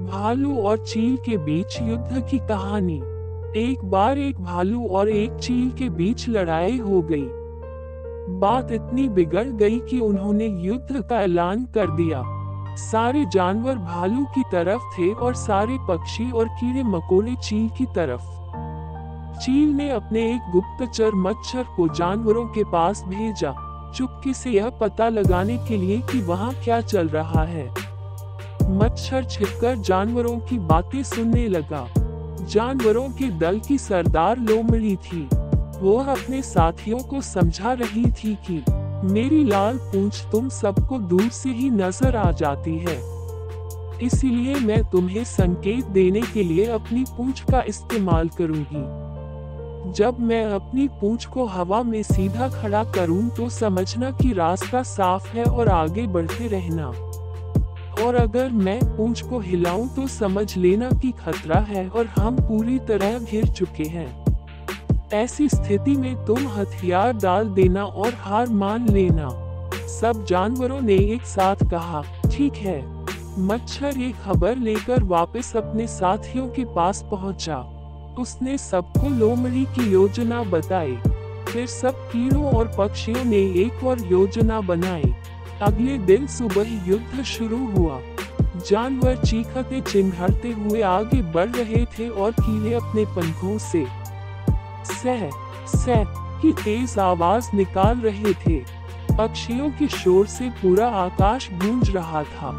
भालू और चील के बीच युद्ध की कहानी। एक बार एक भालू और एक चील के बीच लड़ाई हो गई। बात इतनी बिगड़ गई कि उन्होंने युद्ध का ऐलान कर दिया। सारे जानवर भालू की तरफ़ थे और सारे पक्षी और कीड़े मकोड़े चील की तरफ़। चील ने अपने एक गुप्तचर मच्छर को जानवरों के पास भेजा, चुपके से यह पता लगाने के लिए कि वहाँ क्या चल रहा है। मच्छर छिपकर जानवरों की बातें सुनने लगा। जानवरों के दल की सरदार लोमड़ी थी। वो अपने साथियों को समझा रही थी कि, मेरी लाल पूंछ तुम सबको दूर से ही नज़र आ जाती है। इसलिए मैं तुम्हें संकेत देने के लिए अपनी पूंछ का इस्तेमाल करूँगी। जब मैं अपनी पूंछ को हवा में सीधा खड़ा करूँ तो समझना कि रास्ता साफ़ है और आगे बढ़ते रहना। और अगर मैं पूंछ को हिलाऊं तो समझ लेना कि खतरा है और हम पूरी तरह घिर चुके हैं। ऐसी स्थिति में तुम हथियार डाल देना और हार मान लेना। सब जानवरों ने एक साथ कहा, ठीक है। मच्छर ये खबर लेकर वापस अपने साथियों के पास पहुँचा। उसने सबको लोमड़ी की योजना बताई। फिर सब कीड़ों और पक्षियों ने एक और योजना बनाई। अगले दिन सुबह युद्ध शुरू हुआ। जानवर चीखते चिन्हते हुए आगे बढ़ रहे थे और कीड़े अपने पंखों से सह सह की तेज आवाज़ निकाल रहे थे। पक्षियों के शोर से पूरा आकाश गूंज रहा था।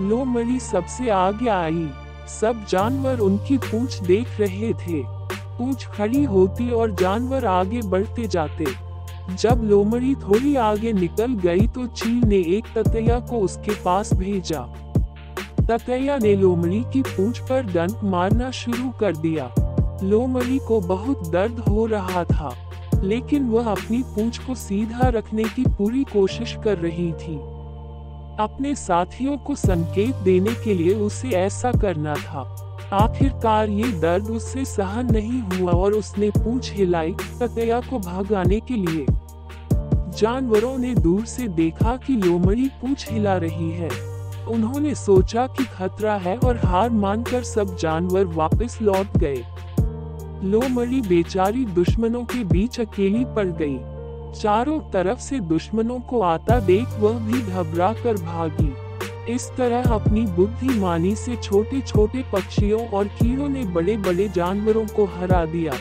लोमड़ी सबसे आगे आई। सब जानवर उनकी पूंछ देख रहे थे। पूंछ खड़ी होती और जानवर आगे बढ़ते जाते। जब लोमड़ी थोड़ी आगे निकल गई तो चील ने एक ततैया को उसके पास भेजा। ततैया ने लोमड़ी की पूंछ पर डंक मारना शुरू कर दिया। लोमड़ी को बहुत दर्द हो रहा था, लेकिन वह अपनी पूंछ को सीधा रखने की पूरी कोशिश कर रही थी। अपने साथियों को संकेत देने के लिए उसे ऐसा करना था। आखिरकार ये दर्द उससे सहन नहीं हुआ और उसने पूंछ हिलाई ततया को भगाने के लिए। जानवरों ने दूर से देखा कि लोमड़ी पूछ हिला रही है। उन्होंने सोचा कि खतरा है और हार मानकर सब जानवर वापस लौट गए। लोमड़ी बेचारी दुश्मनों के बीच अकेली पड़ गई। चारों तरफ़ से दुश्मनों को आता देख वह भी घबरा कर भागी। इस तरह अपनी बुद्धिमानी से छोटे छोटे पक्षियों और कीड़ों ने बड़े बड़े जानवरों को हरा दिया।